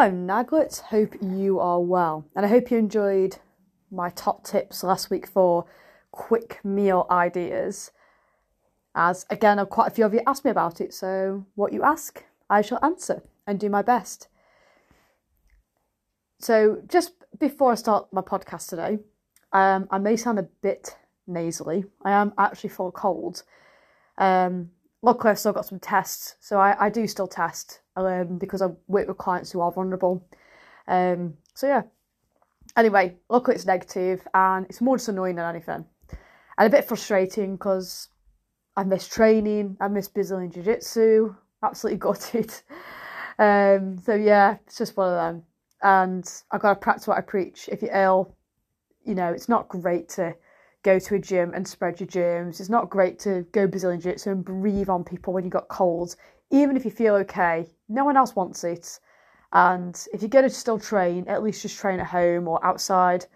Hello, Naglets. Hope you are well. And I hope you enjoyed my top tips last week for quick meal ideas. As again, quite a few of you asked me about it, so what you ask, I shall answer and do my best. So, just before I start my podcast today, um, I may sound a bit nasally. I am actually full cold. Um, luckily, I've still got some tests, so I, I do still test um, because I work with clients who are vulnerable. Um, so yeah. Anyway, luckily it's negative and it's more just annoying than anything. And a bit frustrating because I miss training, I miss Brazilian Jiu Jitsu, absolutely gutted. Um, so yeah, it's just one of them. And I've got to practice what I preach. If you're ill, you know, it's not great to go to a gym and spread your germs. It's not great to go Brazilian Jiu Jitsu and breathe on people when you've got colds. Even if you feel okay, no one else wants it. And if you're going to still train, at least just train at home or outside,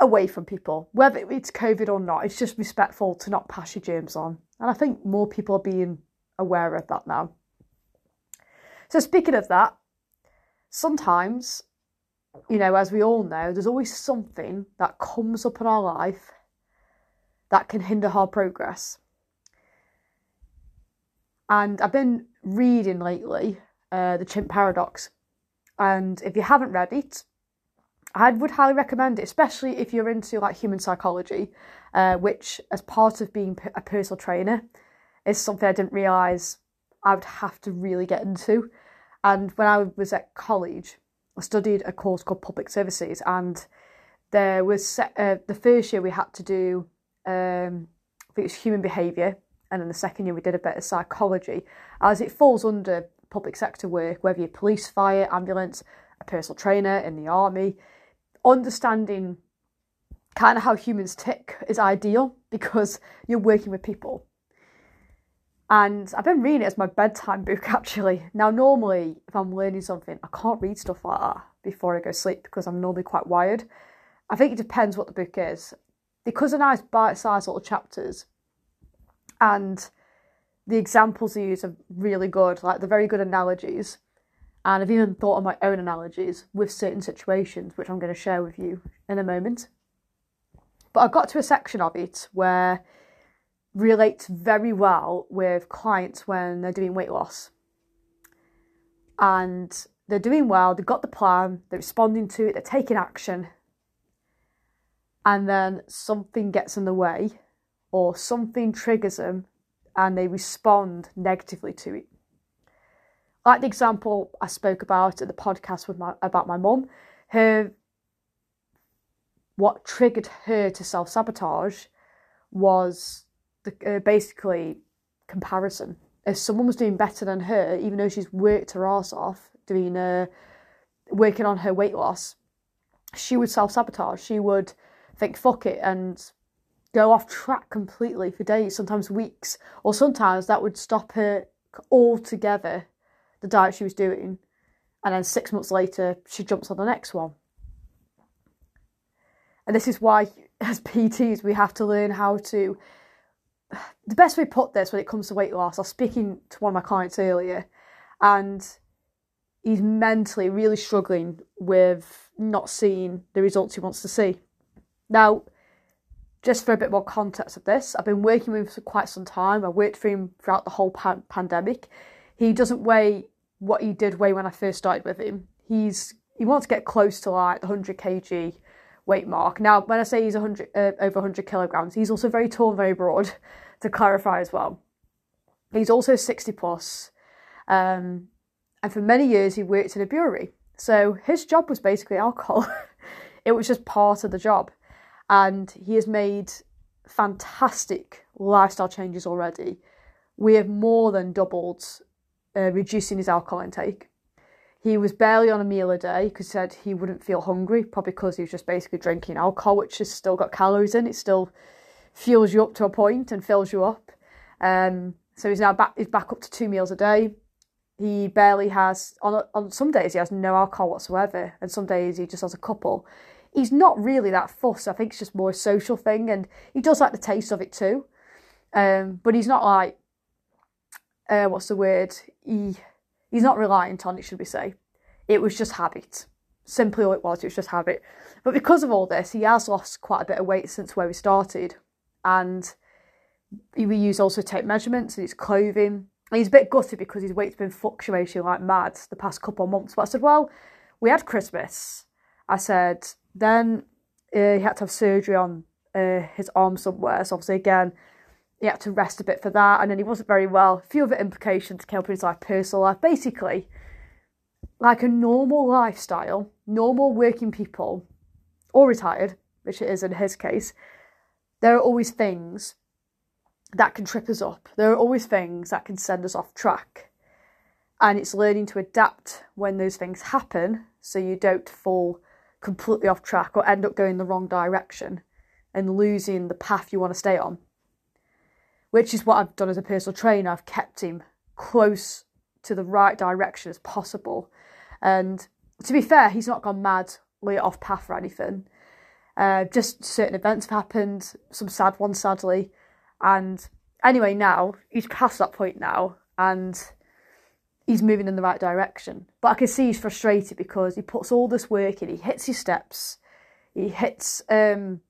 away from people. Whether it's COVID or not, it's just respectful to not pass your germs on. And I think more people are being aware of that now. So, speaking of that, sometimes, you know, as we all know, there's always something that comes up in our life that can hinder our progress. And I've been reading lately uh, The Chimp Paradox. And if you haven't read it, I would highly recommend it, especially if you're into like human psychology, uh, which, as part of being a personal trainer, is something I didn't realise I would have to really get into. And when I was at college, I studied a course called Public Services, and there was uh, the first year we had to do, um, I think it was human behaviour, and then the second year we did a bit of psychology, as it falls under public sector work, whether you're police, fire, ambulance, a personal trainer in the army, understanding kind of how humans tick is ideal because you're working with people. And I've been reading it as my bedtime book actually. Now, normally, if I'm learning something, I can't read stuff like that before I go sleep because I'm normally quite wired. I think it depends what the book is. Because they're nice bite sized little chapters and the examples they use are really good, like they're very good analogies. And I've even thought of my own analogies with certain situations, which I'm going to share with you in a moment. But I got to a section of it where relates very well with clients when they're doing weight loss. And they're doing well, they've got the plan, they're responding to it, they're taking action. And then something gets in the way or something triggers them and they respond negatively to it. Like the example I spoke about at the podcast with my about my mum, her what triggered her to self sabotage was the, uh, basically comparison. If someone was doing better than her, even though she's worked her ass off doing uh, working on her weight loss, she would self sabotage. She would think fuck it and go off track completely for days, sometimes weeks, or sometimes that would stop her altogether, the diet she was doing, and then six months later she jumps on the next one. And this is why, as PTs, we have to learn how to. The best way to put this when it comes to weight loss, I was speaking to one of my clients earlier, and he's mentally really struggling with not seeing the results he wants to see. Now, just for a bit more context of this, I've been working with him for quite some time. I worked for him throughout the whole pan- pandemic. He doesn't weigh what he did weigh when I first started with him. He's he wants to get close to like the 100 kg weight mark. Now, when I say he's 100 uh, over 100 kilograms, he's also very tall and very broad. To clarify as well, he's also 60 plus, um, and for many years he worked in a brewery. So his job was basically alcohol. it was just part of the job and he has made fantastic lifestyle changes already. We have more than doubled uh, reducing his alcohol intake. He was barely on a meal a day because he said he wouldn't feel hungry, probably because he was just basically drinking alcohol, which has still got calories in. It still fuels you up to a point and fills you up. Um, so he's now back. He's back up to two meals a day. He barely has on on some days he has no alcohol whatsoever, and some days he just has a couple he's not really that fussed. I think it's just more a social thing, and he does like the taste of it too. Um, but he's not like, uh, what's the word? He he's not reliant on it, should we say? It was just habit. Simply all it was, it was just habit. But because of all this, he has lost quite a bit of weight since where we started. And we use also tape measurements and his clothing. And he's a bit gutted because his weight's been fluctuating like mad the past couple of months. But I said, well, we had Christmas. I said, then uh, he had to have surgery on uh, his arm somewhere. So obviously, again, he had to rest a bit for that. And then he wasn't very well. A few other implications came up in his life, personal life. Basically, like a normal lifestyle, normal working people, or retired, which it is in his case, there are always things that can trip us up. There are always things that can send us off track. And it's learning to adapt when those things happen so you don't fall completely off track or end up going the wrong direction and losing the path you want to stay on. Which is what I've done as a personal trainer. I've kept him close to the right direction as possible. And to be fair, he's not gone mad, off path or anything. Uh, just certain events have happened, some sad ones, sadly. And anyway, now he's past that point now, and he's moving in the right direction. But I can see he's frustrated because he puts all this work in. He hits his steps, he hits um,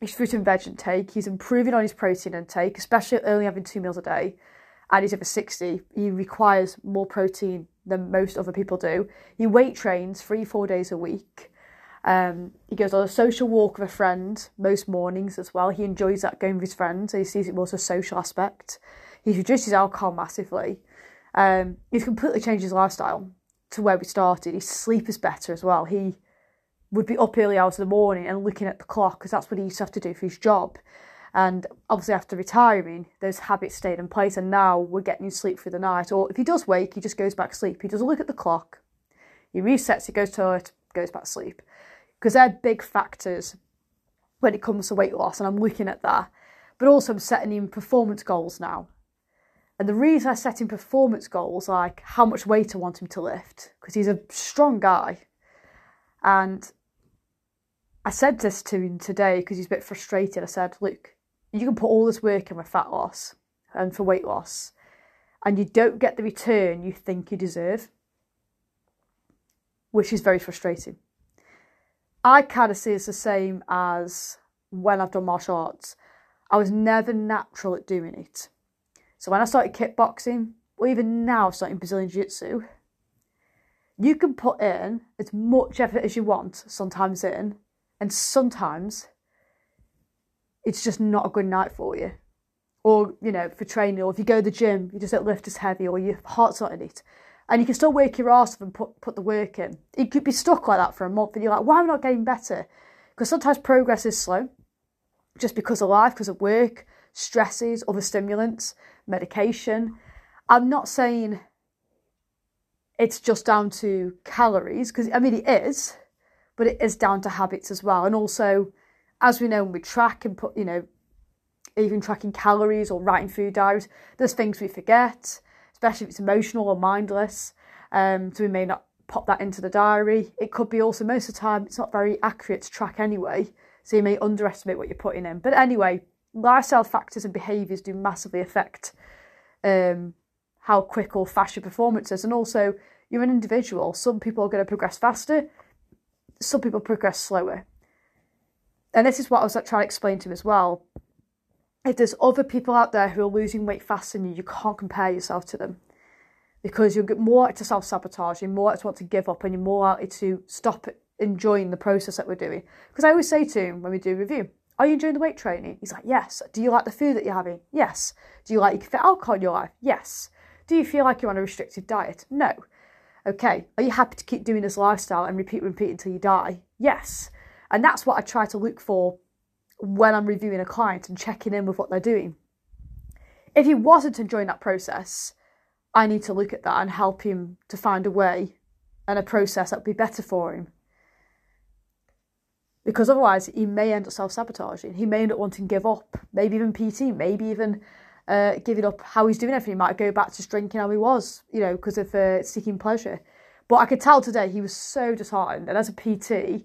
his fruit and veg intake. He's improving on his protein intake, especially only having two meals a day. And he's over 60. He requires more protein than most other people do. He weight trains three, four days a week. Um, he goes on a social walk with a friend most mornings as well. He enjoys that going with his friends, so he sees it more as a social aspect. He's reduced his alcohol massively. Um, he's completely changed his lifestyle to where we started. His sleep is better as well. He would be up early hours of the morning and looking at the clock because that's what he used to have to do for his job. And obviously, after retiring, those habits stayed in place, and now we're getting sleep through the night. Or if he does wake, he just goes back to sleep. He doesn't look at the clock. He resets. He goes to toilet, goes back to sleep because they're big factors when it comes to weight loss, and I'm looking at that. But also, I'm setting him performance goals now. And the reason I set him performance goals, like how much weight I want him to lift, because he's a strong guy. And I said this to him today because he's a bit frustrated. I said, Look, you can put all this work in with fat loss and for weight loss, and you don't get the return you think you deserve, which is very frustrating. I kind of see it's the same as when I've done martial arts. I was never natural at doing it. So when I started kickboxing, or even now starting Brazilian Jiu Jitsu, you can put in as much effort as you want, sometimes in, and sometimes it's just not a good night for you. Or, you know, for training, or if you go to the gym, you just don't lift as heavy, or your heart's not in it and you can still work your ass off and put, put the work in. You could be stuck like that for a month and you're like, why am I not getting better? Because sometimes progress is slow, just because of life, because of work, stresses, other stimulants, medication. I'm not saying it's just down to calories, because I mean it is, but it is down to habits as well. And also, as we know, when we track and put, you know, even tracking calories or writing food diaries, there's things we forget especially if it's emotional or mindless. Um, so we may not pop that into the diary. It could be also most of the time it's not very accurate to track anyway, so you may underestimate what you're putting in. But anyway, lifestyle factors and behaviours do massively affect um, how quick or fast your performance is, and also you're an individual. Some people are going to progress faster, some people progress slower. And this is what I was trying to explain to him as well if there's other people out there who are losing weight faster than you, you can't compare yourself to them because you'll get more likely to self sabotage, you're more likely to want to give up, and you're more likely to stop enjoying the process that we're doing. Because I always say to him when we do review, Are you enjoying the weight training? He's like, Yes. Do you like the food that you're having? Yes. Do you like you can fit alcohol in your life? Yes. Do you feel like you're on a restricted diet? No. Okay. Are you happy to keep doing this lifestyle and repeat, repeat until you die? Yes. And that's what I try to look for when I'm reviewing a client and checking in with what they're doing. If he wasn't enjoying that process, I need to look at that and help him to find a way and a process that would be better for him. Because otherwise, he may end up self sabotaging. He may end up wanting to give up, maybe even PT, maybe even uh, giving up how he's doing everything. He might go back to drinking how he was, you know, because of uh, seeking pleasure. But I could tell today he was so disheartened. And as a PT,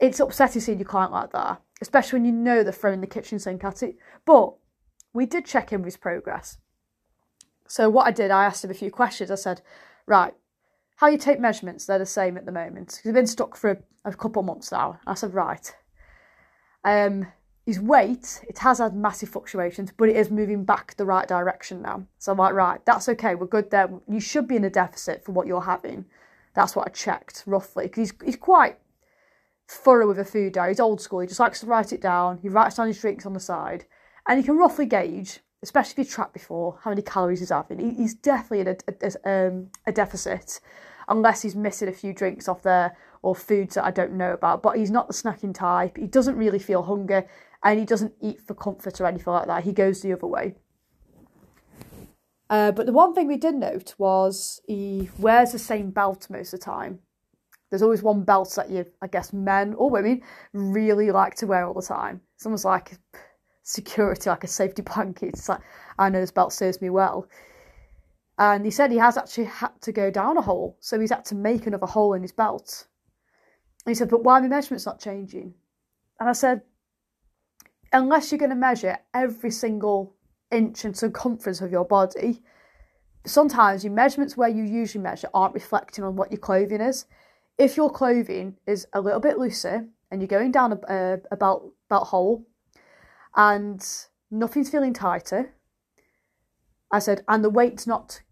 it's upsetting seeing your client like that especially when you know they're throwing the kitchen sink at it. But we did check in with his progress. So what I did, I asked him a few questions. I said, right, how you take measurements, they're the same at the moment. He's been stuck for a, a couple of months now. I said, right. Um, his weight, it has had massive fluctuations, but it is moving back the right direction now. So I'm like, right, that's okay, we're good there. You should be in a deficit for what you're having. That's what I checked roughly. Because he's, he's quite thorough with a food diary. He's old school. He just likes to write it down. He writes down his drinks on the side. And you can roughly gauge, especially if you've tracked before, how many calories he's having. He, he's definitely in a, a, um, a deficit, unless he's missing a few drinks off there or foods that I don't know about. But he's not the snacking type. He doesn't really feel hunger and he doesn't eat for comfort or anything like that. He goes the other way. Uh, but the one thing we did note was he wears the same belt most of the time. There's always one belt that you, I guess, men or women really like to wear all the time. It's almost like security, like a safety blanket. It's like, I know this belt serves me well. And he said he has actually had to go down a hole, so he's had to make another hole in his belt. And he said, But why are my measurements not changing? And I said, unless you're going to measure every single inch and circumference of your body, sometimes your measurements where you usually measure aren't reflecting on what your clothing is. If your clothing is a little bit looser and you're going down a, a, a belt, belt hole and nothing's feeling tighter, I said, and the weight's not,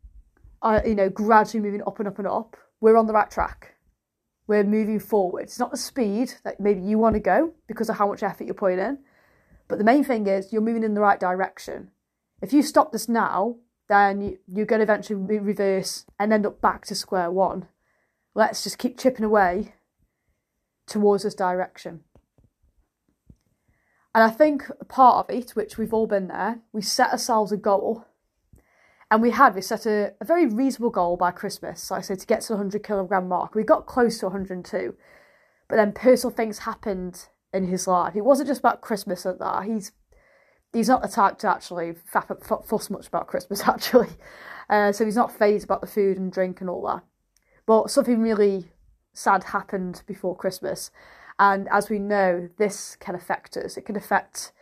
uh, you know, gradually moving up and up and up, we're on the right track. We're moving forward. It's not the speed that maybe you want to go because of how much effort you're putting in but the main thing is you're moving in the right direction. If you stop this now, then you, you're going to eventually reverse and end up back to square one. Let's just keep chipping away towards this direction. And I think part of it, which we've all been there, we set ourselves a goal. And we had, we set a, a very reasonable goal by Christmas, like I said, to get to the 100 kilogram mark. We got close to 102. But then personal things happened in his life. It wasn't just about Christmas and that. He's he's not the type to actually fuss much about Christmas, actually. Uh, so he's not phased about the food and drink and all that. But something really sad happened before Christmas. And as we know, this can affect us. It can affect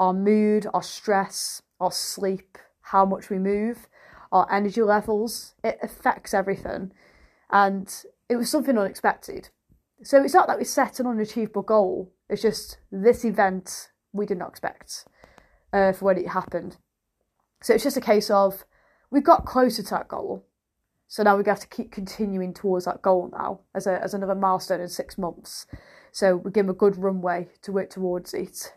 our mood, our stress, our sleep, how much we move, our energy levels. It affects everything. And it was something unexpected. So it's not that we set an unachievable goal, it's just this event we did not expect uh, for when it happened. So it's just a case of we got closer to that goal. So now we have to keep continuing towards that goal now as a, as another milestone in six months. So we give him a good runway to work towards it.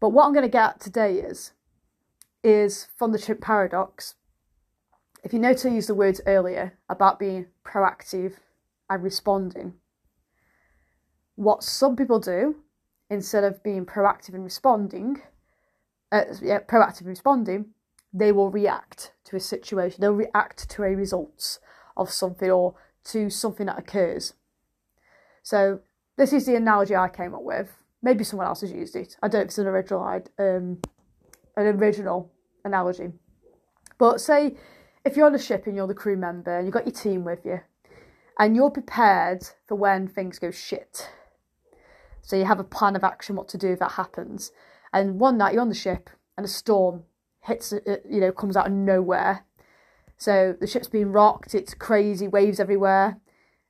But what I'm going to get today is is from the chimp paradox. If you notice, I used the words earlier about being proactive and responding. What some people do, instead of being proactive and responding, uh, yeah, proactive and responding, they will react to a situation. They'll react to a result of something or to something that occurs. So this is the analogy I came up with. Maybe someone else has used it. I don't know if it's an original, um, an original analogy. But say if you're on a ship and you're the crew member and you've got your team with you, and you're prepared for when things go shit. So you have a plan of action what to do if that happens. And one night you're on the ship and a storm hits, uh, you know, comes out of nowhere. So the ship's being rocked, it's crazy, waves everywhere,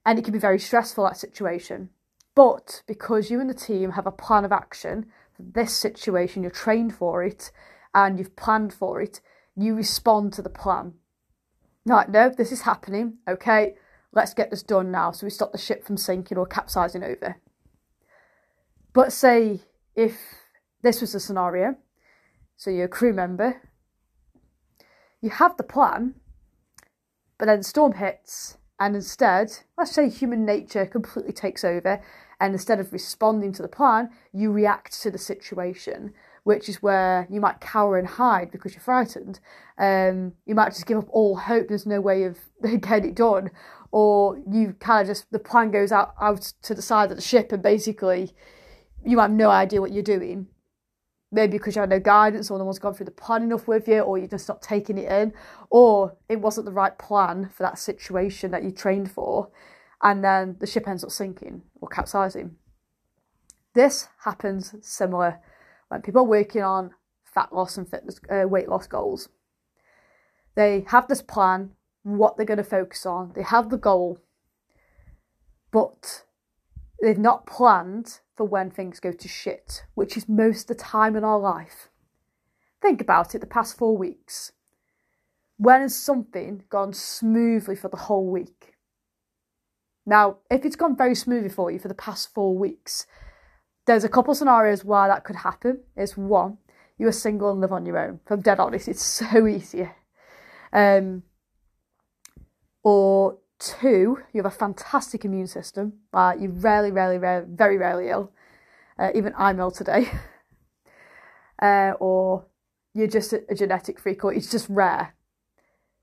and it can be very stressful that situation. But because you and the team have a plan of action for this situation, you're trained for it, and you've planned for it, you respond to the plan. Like, no, this is happening, okay, let's get this done now so we stop the ship from sinking or capsizing over. But say if this was a scenario, so you're a crew member, you have the plan, but then the storm hits, and instead, let's say human nature completely takes over, and instead of responding to the plan, you react to the situation, which is where you might cower and hide because you're frightened. Um, you might just give up all hope, there's no way of getting it done, or you kind of just the plan goes out out to the side of the ship and basically you have no idea what you're doing. Maybe because you had no guidance or no one's gone through the plan enough with you or you're just not taking it in. Or it wasn't the right plan for that situation that you trained for. And then the ship ends up sinking or capsizing. This happens similar people are working on fat loss and fitness uh, weight loss goals they have this plan what they're going to focus on, they have the goal, but they've not planned for when things go to shit, which is most of the time in our life. Think about it the past four weeks. When has something gone smoothly for the whole week? Now, if it's gone very smoothly for you for the past four weeks, there's a couple scenarios why that could happen. Is one, you are single and live on your own. If I'm dead honest, it's so easy. Um, or two, you have a fantastic immune system. Uh, you're rarely, rarely, rarely, very rarely ill. Uh, even I'm ill today. uh, or you're just a, a genetic freak, or it's just rare.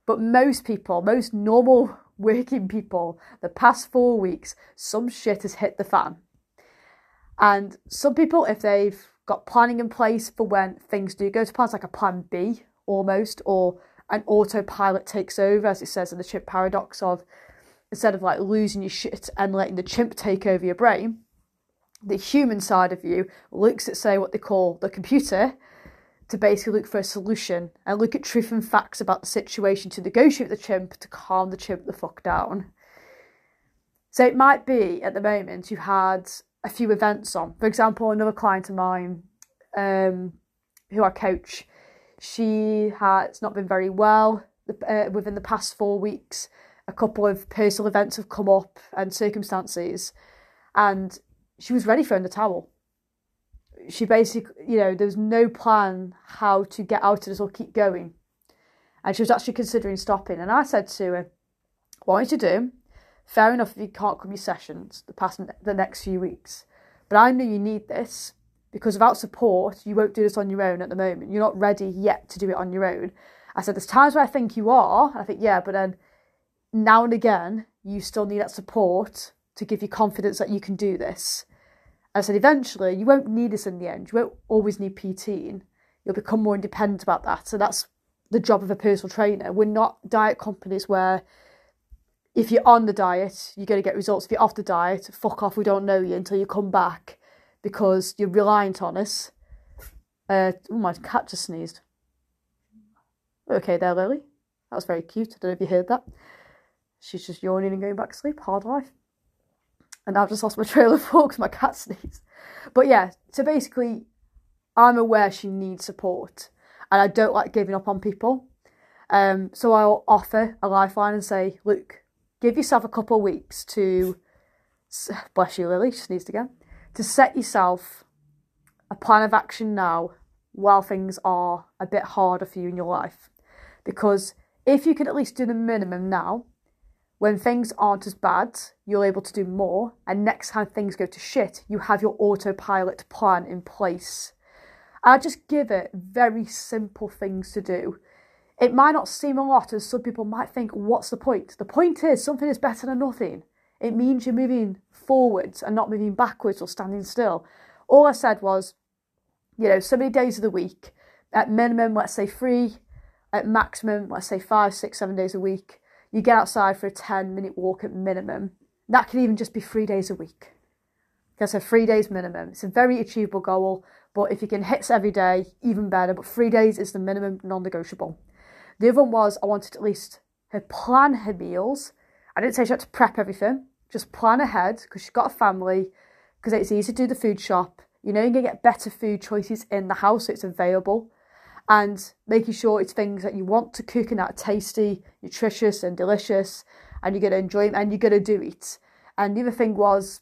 But most people, most normal working people, the past four weeks, some shit has hit the fan. And some people, if they've got planning in place for when things do go to plan, like a plan B almost, or an autopilot takes over, as it says in the chimp paradox of instead of like losing your shit and letting the chimp take over your brain, the human side of you looks at say what they call the computer to basically look for a solution and look at truth and facts about the situation to negotiate with the chimp to calm the chimp the fuck down. So it might be at the moment you've had a few events on. For example, another client of mine um, who I coach, she has not been very well uh, within the past four weeks. A couple of personal events have come up and circumstances, and she was ready for in the towel she basically, you know, there was no plan how to get out of this or keep going. And she was actually considering stopping. And I said to her, What are you do? Fair enough if you can't come your sessions the past the next few weeks. But I know you need this because without support, you won't do this on your own at the moment. You're not ready yet to do it on your own. I said, There's times where I think you are. I think, yeah, but then now and again, you still need that support to give you confidence that you can do this. I said, eventually, you won't need this in the end. You won't always need PT. You'll become more independent about that. So that's the job of a personal trainer. We're not diet companies where if you're on the diet, you're going to get results. If you're off the diet, fuck off, we don't know you until you come back because you're reliant on us. Uh, oh, my cat just sneezed. Okay, there, Lily. That was very cute. I don't know if you heard that. She's just yawning and going back to sleep. Hard life and I've just lost my trail of thought because my cat sneezed. But yeah, so basically, I'm aware she needs support, and I don't like giving up on people. Um, so I'll offer a lifeline and say, look, give yourself a couple of weeks to, bless you, Lily, she sneezed again, to set yourself a plan of action now while things are a bit harder for you in your life. Because if you can at least do the minimum now, when things aren't as bad, you're able to do more, and next time things go to shit, you have your autopilot plan in place. I just give it very simple things to do. It might not seem a lot, as some people might think, what's the point? The point is, something is better than nothing. It means you're moving forwards and not moving backwards or standing still. All I said was, you know, so many days of the week, at minimum, let's say three, at maximum, let's say five, six, seven days a week you get outside for a 10 minute walk at minimum. That could even just be three days a week. That's a three days minimum. It's a very achievable goal, but if you can hit every day, even better. But three days is the minimum non negotiable. The other one was I wanted at least her plan her meals. I didn't say she had to prep everything, just plan ahead because she's got a family, because it's easy to do the food shop. You know, you're going to get better food choices in the house, so it's available and making sure it's things that you want to cook and that are tasty, nutritious, and delicious, and you're going to enjoy them and you're going to do it. And the other thing was,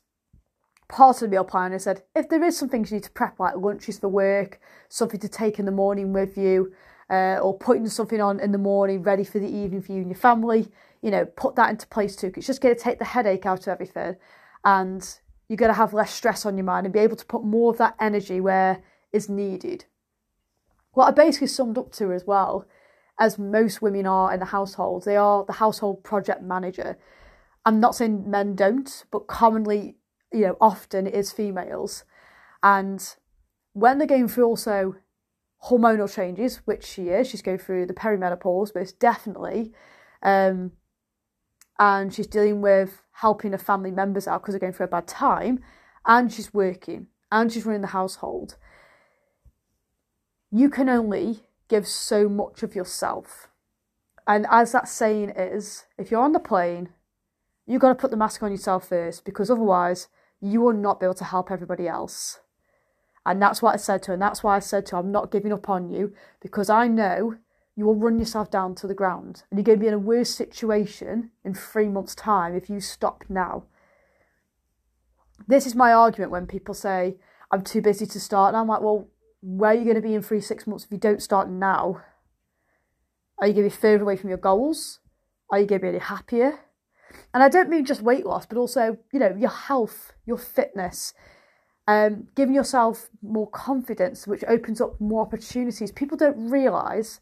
part of the meal plan, I said, if there is some things you need to prep, like lunches for work, something to take in the morning with you, uh, or putting something on in the morning ready for the evening for you and your family, you know, put that into place too. It's just going to take the headache out of everything. And you're going to have less stress on your mind and be able to put more of that energy where is needed what I basically summed up to as well, as most women are in the household, they are the household project manager. I'm not saying men don't, but commonly, you know, often it is females. And when they're going through also hormonal changes, which she is, she's going through the perimenopause, it's definitely, um, and she's dealing with helping her family members out because they're going through a bad time, and she's working, and she's running the household you can only give so much of yourself. And as that saying is, if you're on the plane, you've got to put the mask on yourself first because otherwise you will not be able to help everybody else. And that's what I said to her. And that's why I said to her, I'm not giving up on you because I know you will run yourself down to the ground. And you're going to be in a worse situation in three months' time if you stop now. This is my argument when people say, I'm too busy to start. And I'm like, well, where are you going to be in three, six months if you don't start now? Are you going to be further away from your goals? Are you going to be any happier? And I don't mean just weight loss, but also, you know, your health, your fitness, um, giving yourself more confidence, which opens up more opportunities. People don't realise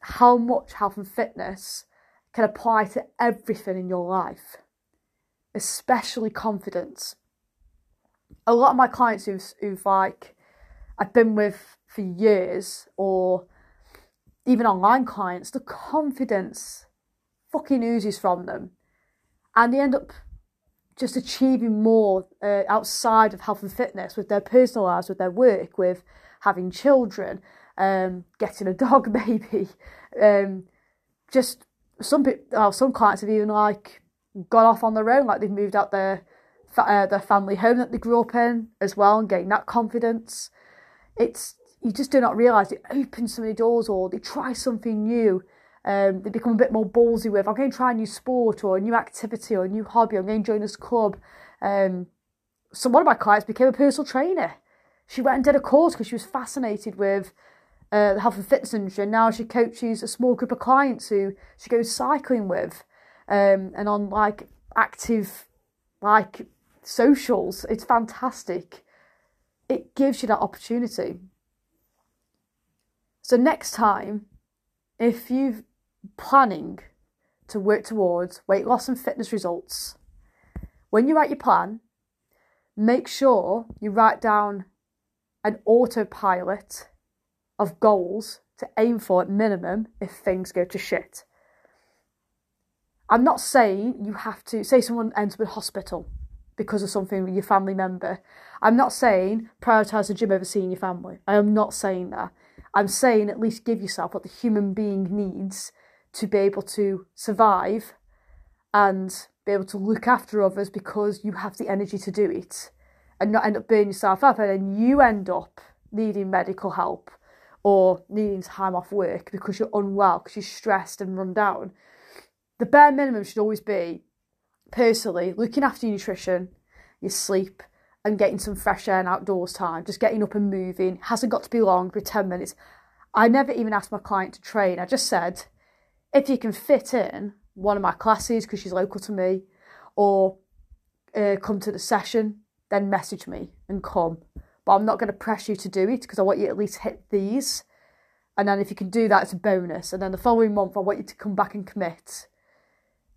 how much health and fitness can apply to everything in your life, especially confidence. A lot of my clients who've, who've like I've been with for years, or even online clients, the confidence fucking oozes from them, and they end up just achieving more uh, outside of health and fitness with their personal lives, with their work, with having children, um, getting a dog maybe. Um, just some people, well, some clients have even like gone off on their own, like they've moved out their uh, their family home that they grew up in as well, and gained that confidence. It's you just do not realise it opens so many doors, or they try something new. Um, they become a bit more ballsy with. I'm going to try a new sport or a new activity or a new hobby. I'm going to join this club. Um, so one of my clients became a personal trainer. She went and did a course because she was fascinated with uh, the health and fitness industry. And now she coaches a small group of clients who she goes cycling with, um, and on like active, like socials. It's fantastic. It gives you that opportunity. So next time, if you're planning to work towards weight loss and fitness results, when you write your plan, make sure you write down an autopilot of goals to aim for at minimum if things go to shit. I'm not saying you have to say someone ends up in hospital because of something with your family member. I'm not saying prioritise the gym over seeing your family. I am not saying that. I'm saying at least give yourself what the human being needs to be able to survive and be able to look after others because you have the energy to do it and not end up burning yourself up and then you end up needing medical help or needing time off work because you're unwell, because you're stressed and run down. The bare minimum should always be, personally, looking after your nutrition, your sleep, and getting some fresh air and outdoors time, just getting up and moving. Hasn't got to be long, for 10 minutes. I never even asked my client to train. I just said, if you can fit in one of my classes because she's local to me, or uh, come to the session, then message me and come but I'm not going to press you to do it because I want you to at least hit these. And then if you can do that, it's a bonus. And then the following month, I want you to come back and commit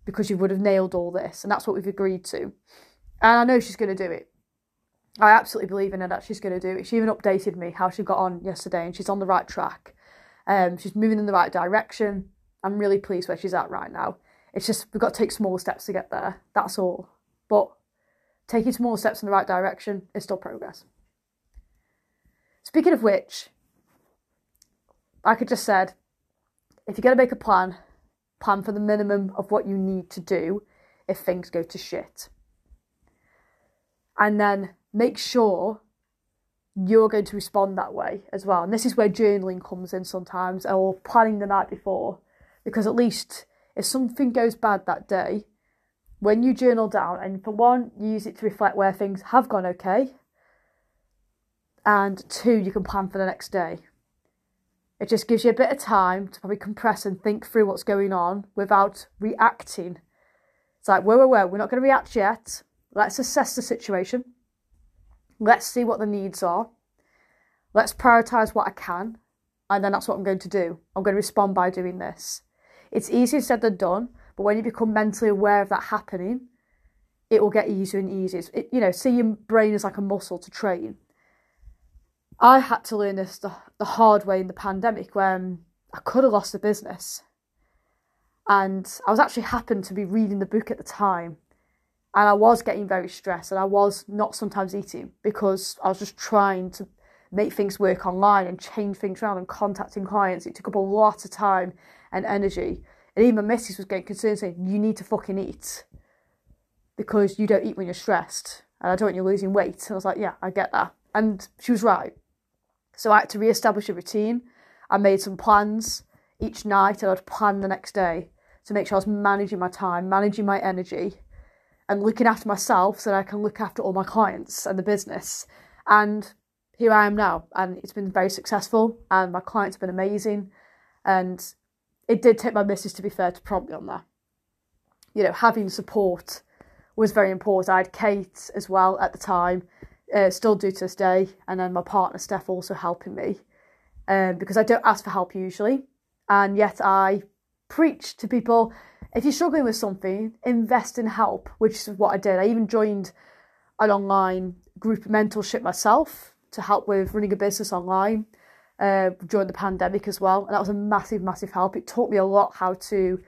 because you would have nailed all this. And that's what we've agreed to. And I know she's going to do it. I absolutely believe in her that she's going to do it. She even updated me how she got on yesterday and she's on the right track. Um, she's moving in the right direction. I'm really pleased where she's at right now. It's just we've got to take small steps to get there. That's all. But taking small steps in the right direction is still progress. Speaking of which, like I just said, if you're going to make a plan, plan for the minimum of what you need to do if things go to shit. And then make sure you're going to respond that way as well. And this is where journaling comes in sometimes, or planning the night before, because at least if something goes bad that day, when you journal down, and for one, you use it to reflect where things have gone okay, and two, you can plan for the next day. It just gives you a bit of time to probably compress and think through what's going on without reacting. It's like, whoa, whoa, whoa, we're not going to react yet. Let's assess the situation. Let's see what the needs are. Let's prioritise what I can. And then that's what I'm going to do. I'm going to respond by doing this. It's easier said than done, but when you become mentally aware of that happening, it will get easier and easier. It, you know, see your brain as like a muscle to train. I had to learn this the, the hard way in the pandemic when I could have lost the business. And I was actually happened to be reading the book at the time. And I was getting very stressed and I was not sometimes eating because I was just trying to make things work online and change things around and contacting clients. It took up a lot of time and energy. And even my missus was getting concerned saying, You need to fucking eat because you don't eat when you're stressed. And I don't want you losing weight. And I was like, Yeah, I get that. And she was right. So I had to re establish a routine. I made some plans each night and I'd plan the next day to make sure I was managing my time, managing my energy, and looking after myself so that I can look after all my clients and the business. And here I am now, and it's been very successful, and my clients have been amazing. And it did take my missus, to be fair, to prompt me on that. You know, having support was very important. I had Kate as well at the time, uh, still do to this day, and then my partner Steph also helping me um, because I don't ask for help usually, and yet I preach to people if you're struggling with something, invest in help, which is what I did. I even joined an online group mentorship myself to help with running a business online uh, during the pandemic as well. And that was a massive, massive help. It taught me a lot how to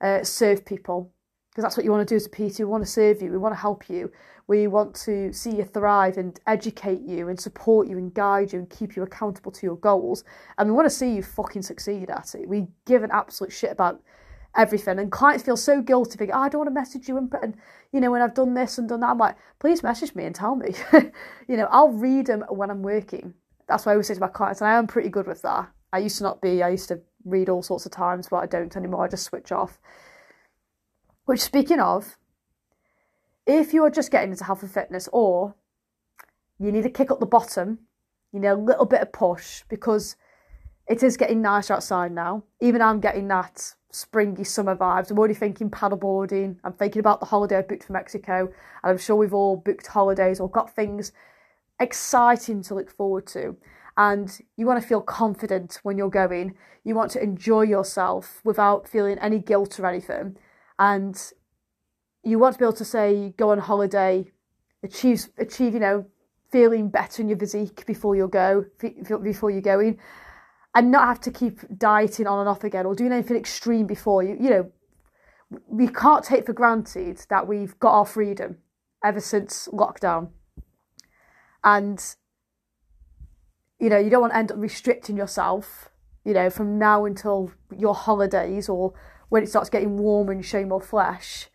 uh, serve people because that's what you want to do as a PT. We want to serve you, we want to help you, we want to see you thrive and educate you and support you and guide you and keep you accountable to your goals. And we want to see you fucking succeed at it. We give an absolute shit about everything. And clients feel so guilty, thinking, oh, I don't want to message you. And, and, you know, when I've done this and done that, I'm like, please message me and tell me. you know, I'll read them when I'm working. That's what I always say to my clients. And I am pretty good with that. I used to not be. I used to read all sorts of times, but I don't anymore. I just switch off. Which, speaking of, if you are just getting into health and fitness or you need to kick up the bottom, you need a little bit of push because it is getting nice outside now. Even I'm getting that springy summer vibes. I'm already thinking paddleboarding. I'm thinking about the holiday I booked for Mexico. And I'm sure we've all booked holidays or got things exciting to look forward to. And you want to feel confident when you're going. You want to enjoy yourself without feeling any guilt or anything. And you want to be able to say, go on holiday, achieve, achieve, you know, feeling better in your physique before you go, before you're going and not have to keep dieting on and off again or doing anything extreme before. You you know we can't take for granted that we've got our freedom ever since lockdown. And you know you don't want to end up restricting yourself you know from now until your holidays or when it starts getting warm and you show more flesh.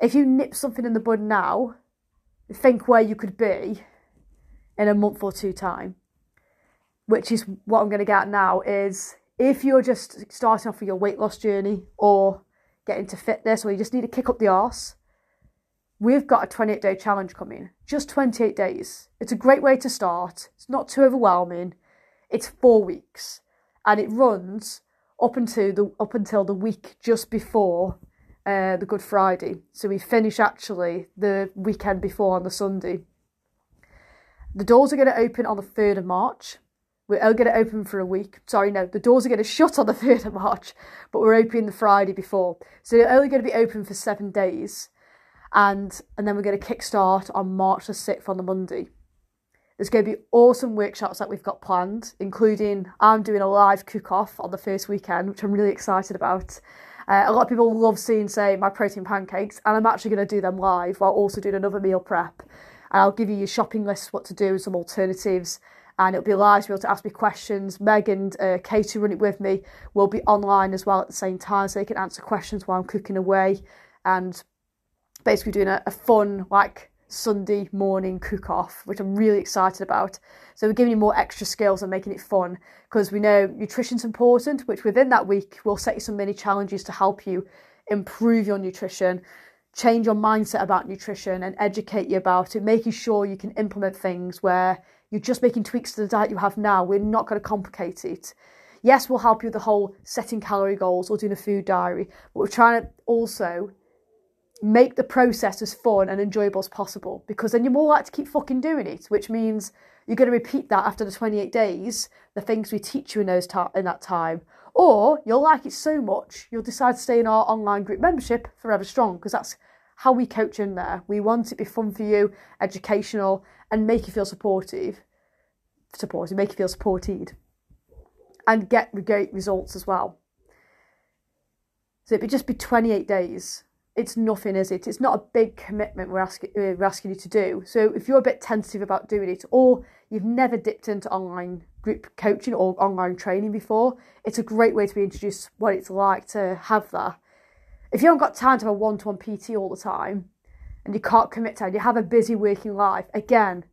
If you nip something in the bud now think where you could be in a month or two time which is what I'm going to get now, is if you're just starting off with your weight loss journey or getting to fitness or you just need to kick up the arse, we've got a 28 day challenge coming. Just 28 days. It's a great way to start. It's not too overwhelming. It's four weeks and it runs up until the up until the week just before uh, the Good Friday. So we finish actually the weekend before on the Sunday. The doors are going to open on the 3rd of March. We're only going to open for a week. Sorry, no, the doors are going to shut on the 3rd of March, but we're opening the Friday before. So they're only going to be open for seven days. And, and then we're going to kickstart on March the 6th on the Monday. There's going to be awesome workshops that we've got planned, including I'm doing a live cook off on the first weekend, which I'm really excited about. Uh, a lot of people love seeing, say, my protein pancakes, and I'm actually going to do them live while also doing another meal prep. And I'll give you your shopping list, what to do, and some alternatives and it'll be live. You'll be able to ask me questions. Meg and uh, Katie run it with me. will be online as well at the same time, so they can answer questions while I'm cooking away, and basically doing a, a fun like Sunday morning cook off, which I'm really excited about. So we're giving you more extra skills and making it fun because we know nutrition's important, which within that week we'll set you some mini challenges to help you improve your nutrition, change your mindset about nutrition and educate you about it, making sure you can implement things where you're just making tweaks to the diet you have now. We're not going to complicate it. Yes, we'll help you with the whole setting calorie goals or doing a food diary, but we're trying to also make the process as fun and enjoyable as possible because then you're more likely to keep fucking doing it, which means you're going to repeat that after the 28 days, the things we teach you in those ta- in that time. Or you'll like it so much, you'll decide to stay in our online group membership forever strong because that's how we coach in there. We want it to be fun for you, educational, and make you feel supportive, supported, make you feel supported, and get great results as well. So it'd just be 28 days it's nothing, is it? It's not a big commitment we're asking we're asking you to do. So if you're a bit tentative about doing it, or you've never dipped into online group coaching or online training before, it's a great way to be introduced what it's like to have that. If you haven't got time to have a one-to-one PT all the time, and you can't commit to it, you have a busy working life. Again,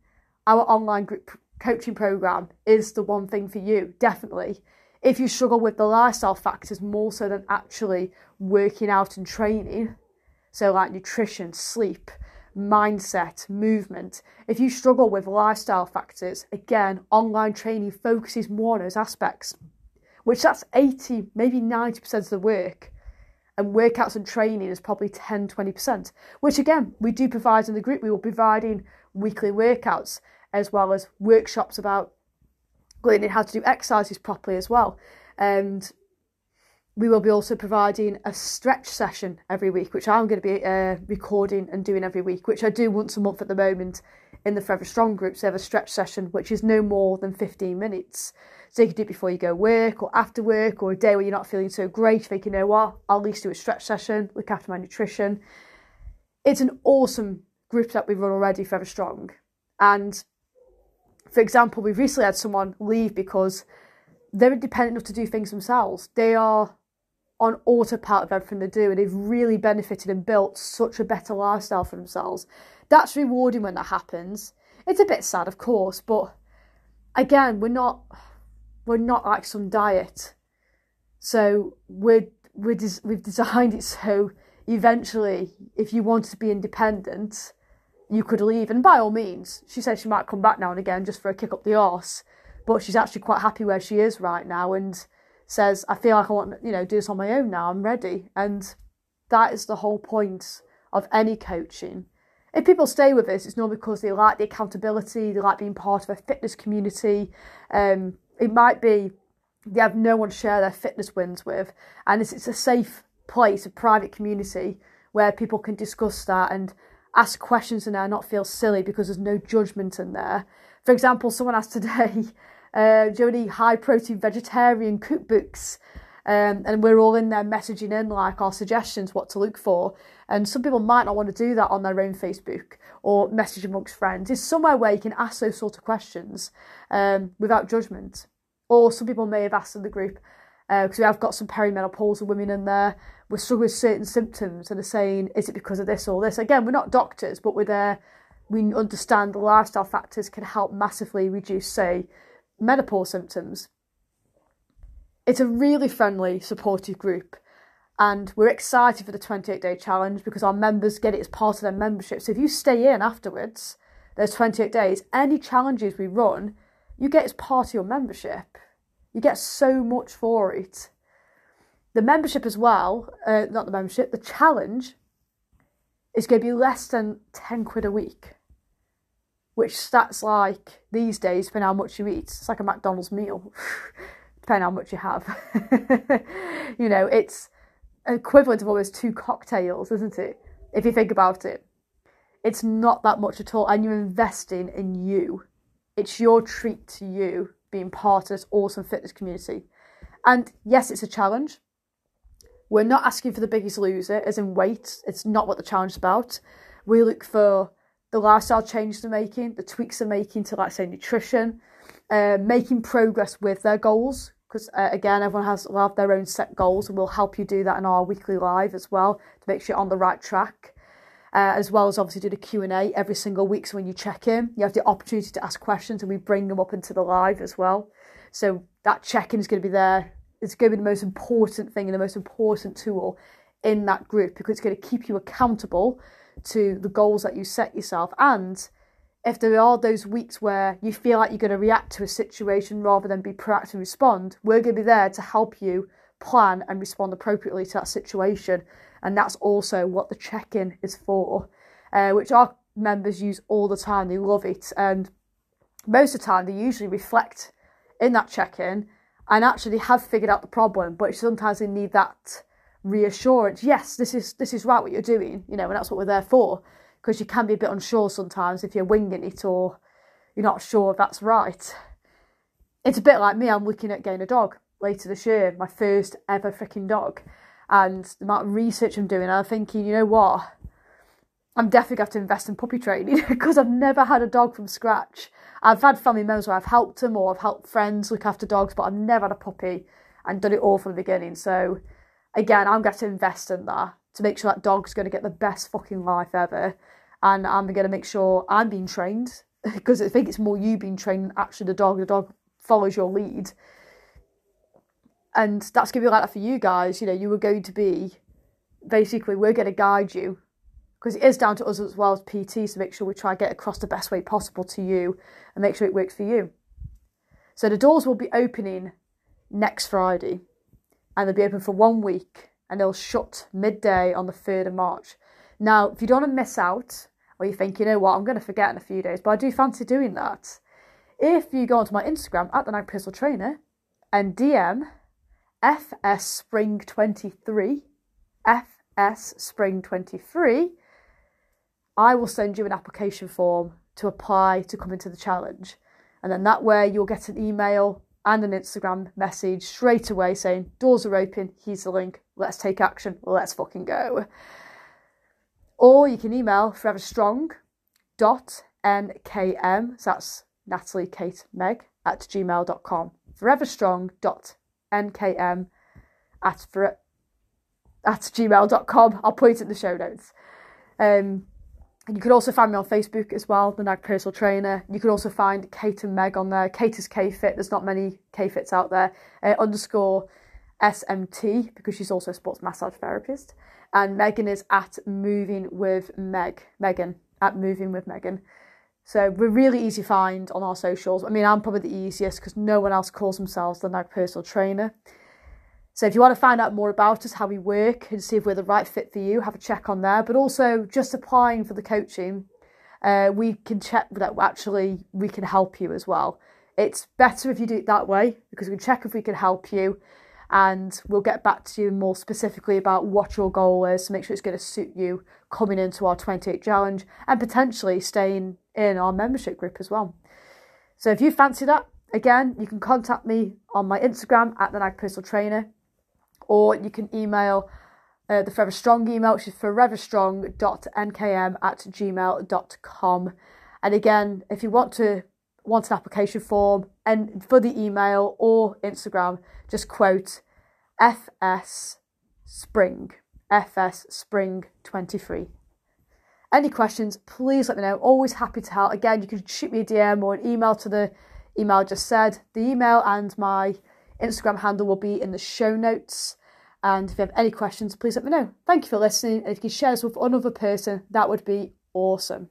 our online group coaching program is the one thing for you, definitely. If you struggle with the lifestyle factors more so than actually working out and training, so, like nutrition, sleep, mindset, movement. If you struggle with lifestyle factors, again, online training focuses more on those aspects, which that's 80, maybe 90% of the work. And workouts and training is probably 10, 20%, which again, we do provide in the group. We will be providing weekly workouts as well as workshops about learning how to do exercises properly as well. And we will be also providing a stretch session every week, which I'm going to be uh, recording and doing every week, which I do once a month at the moment in the Forever Strong groups. So, I have a stretch session which is no more than 15 minutes. So, you can do it before you go work or after work or a day where you're not feeling so great. Think, you know what, I'll at least do a stretch session, look after my nutrition. It's an awesome group that we run already, Forever Strong. And for example, we've recently had someone leave because they're independent enough to do things themselves. They are on autopilot of everything they do and they've really benefited and built such a better lifestyle for themselves. That's rewarding when that happens. It's a bit sad, of course, but again, we're not we're not like some diet. So we're, we're des- we've designed it so eventually, if you wanted to be independent, you could leave. And by all means, she said she might come back now and again just for a kick up the arse, but she's actually quite happy where she is right now. And says, I feel like I want, you know, do this on my own now, I'm ready. And that is the whole point of any coaching. If people stay with us, it's not because they like the accountability, they like being part of a fitness community. Um, it might be they have no one to share their fitness wins with, and it's, it's a safe place, a private community where people can discuss that and ask questions in there, and not feel silly because there's no judgment in there. For example, someone asked today, uh, do you any high protein vegetarian cookbooks? Um, and we're all in there messaging in like our suggestions, what to look for. And some people might not want to do that on their own Facebook or message amongst friends. It's somewhere where you can ask those sort of questions um, without judgment. Or some people may have asked in the group because uh, we have got some perimenopausal women in there. We're struggling with certain symptoms and are saying, is it because of this or this? Again, we're not doctors, but we're there. We understand the lifestyle factors can help massively reduce, say, menopause symptoms. It's a really friendly, supportive group, and we're excited for the 28 day challenge because our members get it as part of their membership. So if you stay in afterwards, there's 28 days, any challenges we run, you get as part of your membership. You get so much for it. The membership as well, uh, not the membership, the challenge is going to be less than 10 quid a week which stats like these days, depending how much you eat, it's like a McDonald's meal, depending how much you have. you know, it's equivalent of almost two cocktails, isn't it? If you think about it, it's not that much at all, and you're investing in you. It's your treat to you being part of this awesome fitness community. And yes, it's a challenge. We're not asking for the biggest loser, as in weight. It's not what the challenge is about. We look for the lifestyle changes they're making, the tweaks they're making to, like, say, nutrition, uh, making progress with their goals. Because uh, again, everyone has will have their own set goals, and we'll help you do that in our weekly live as well to make sure you're on the right track. Uh, as well as obviously do the Q and A every single week. So when you check in, you have the opportunity to ask questions, and we bring them up into the live as well. So that check-in is going to be there. It's going to be the most important thing and the most important tool in that group because it's going to keep you accountable to the goals that you set yourself. And if there are those weeks where you feel like you're going to react to a situation rather than be proactive and respond, we're going to be there to help you plan and respond appropriately to that situation. And that's also what the check in is for, uh, which our members use all the time. They love it. And most of the time, they usually reflect in that check in and actually have figured out the problem, but sometimes they need that reassurance. Yes, this is this is right what you're doing, you know, and that's what we're there for. Because you can be a bit unsure sometimes if you're winging it or you're not sure if that's right. It's a bit like me. I'm looking at getting a dog later this year, my first ever freaking dog, and the amount of research I'm doing. I'm thinking, you know what? I'm definitely going to have to invest in puppy training because I've never had a dog from scratch. I've had family members where I've helped them or I've helped friends look after dogs, but I've never had a puppy and done it all from the beginning. So, again, I'm going to invest in that to make sure that dog's going to get the best fucking life ever. And I'm going to make sure I'm being trained because I think it's more you being trained than actually the dog. The dog follows your lead. And that's going to be like that for you guys. You know, you are going to be basically, we're going to guide you because it is down to us as well as PTs to make sure we try and get across the best way possible to you and make sure it works for you. So the doors will be opening next Friday and they'll be open for one week and they'll shut midday on the 3rd of March. Now, if you don't want to miss out, or you think, you know what, I'm going to forget in a few days, but I do fancy doing that. If you go onto my Instagram at the Nag Personal Trainer and DM FS Spring 23, FS Spring 23, I will send you an application form to apply to come into the challenge. And then that way you'll get an email and an Instagram message straight away saying, doors are open, here's the link, let's take action, let's fucking go. Or you can email foreverstrong.nkm, so that's Natalie Kate Meg at gmail.com. Foreverstrong.nkm at, for, at gmail.com. I'll put it in the show notes. Um, and you can also find me on Facebook as well, the Nag Personal Trainer. You can also find Kate and Meg on there. Kate is K-Fit. There's not many K-Fits out there. Uh, underscore SMT because she's also a sports massage therapist. And Megan is at Moving with Meg. Megan at Moving with Megan. So we're really easy to find on our socials. I mean, I'm probably the easiest because no one else calls themselves the Nag Personal Trainer. So if you want to find out more about us, how we work, and see if we're the right fit for you, have a check on there. But also just applying for the coaching, uh, we can check that actually we can help you as well. It's better if you do it that way because we can check if we can help you and we'll get back to you more specifically about what your goal is to make sure it's going to suit you coming into our 28 challenge and potentially staying in our membership group as well. So if you fancy that, again, you can contact me on my Instagram at the Nag Personal Trainer or you can email uh, the Forever Strong email, which is foreverstrong.nkm at gmail.com. And again, if you want to want an application form and for the email or Instagram, just quote FS Spring, FS Spring 23. Any questions, please let me know. Always happy to help. Again, you can shoot me a DM or an email to the email I just said. The email and my Instagram handle will be in the show notes. And if you have any questions, please let me know. Thank you for listening. And if you can share this with another person, that would be awesome.